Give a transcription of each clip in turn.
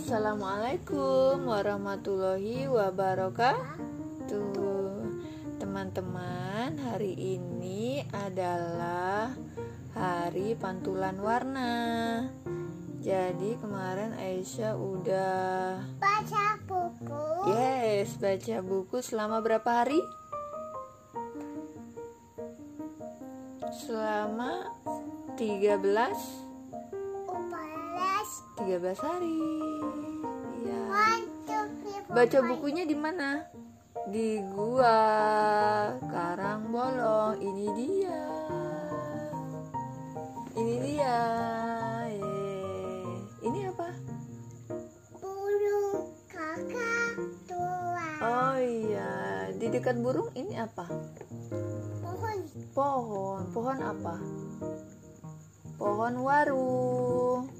Assalamualaikum warahmatullahi wabarakatuh. Teman-teman hari ini adalah hari pantulan warna. Jadi kemarin Aisyah udah baca buku. Yes, baca buku selama berapa hari? Selama 13 upalas 13 hari. Iya. Baca bukunya di mana? Di gua Karang Bolong. Ini dia. Ini dia. Yeay. Ini apa? burung kakak tua Oh iya, di dekat burung ini apa? pohon Pohon. Pohon apa? Pohon waru.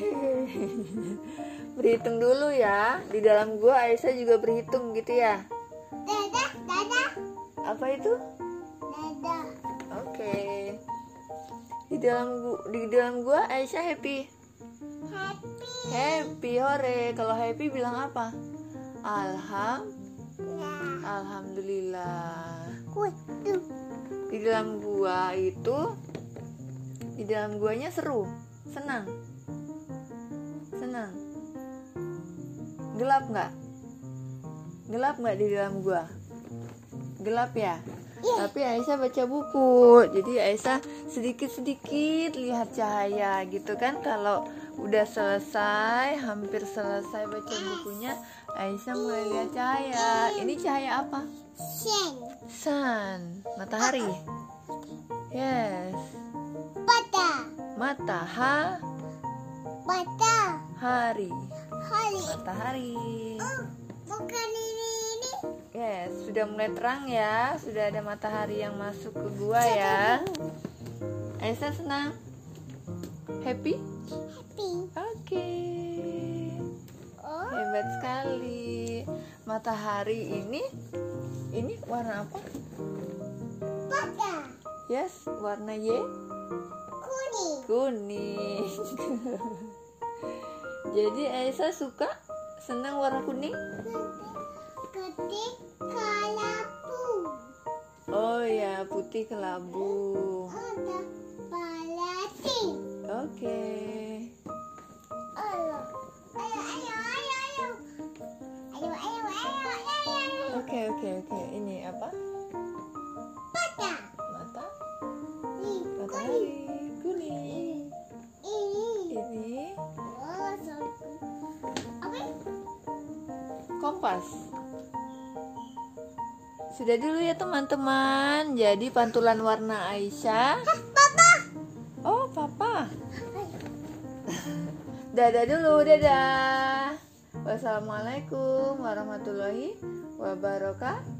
berhitung dulu ya. Di dalam gua Aisyah juga berhitung gitu ya. dadah dadah Apa itu? dadah Oke. Di dalam gua, di dalam gua Aisyah happy. happy Happy hore. Kalau happy bilang apa? Alham nah Alhamdulillah. Di dalam gua itu di dalam guanya seru, senang. Senang. Gelap nggak? Gelap nggak di dalam gua? Gelap ya? Tapi Aisyah baca buku, jadi Aisyah sedikit-sedikit lihat cahaya gitu kan. Kalau udah selesai, hampir selesai baca bukunya, Aisyah mulai lihat cahaya. Ini cahaya apa? sen Sun, matahari. Yes, pada matahari. pada Hari, hari matahari. oh bukan ini Yes, sudah mulai terang ya. Sudah ada matahari yang masuk ke gua ya. Aisyah senang? Happy? happy Oke. oh Hebat sekali. Matahari ini ini warna apa? pada Yes, warna Y kuning kuning. Jadi Aisyah suka senang warna kuning? putih kelabu. Oh ya, putih kelabu. Ada balasi. Oke. Okay. Ayo, ayo, ayo, ayo, ayo. Ayo, ayo, ayo, ayo. Oke, okay, oke, okay, oke. Okay. Ini apa? Mata. Mata? Matahari. Guli. Ini. Oh, Kompas. Sudah dulu ya teman-teman. Jadi pantulan warna Aisyah. papa Oh, papa. Dadah dulu, dadah. Wassalamualaikum warahmatullahi wabarakatuh.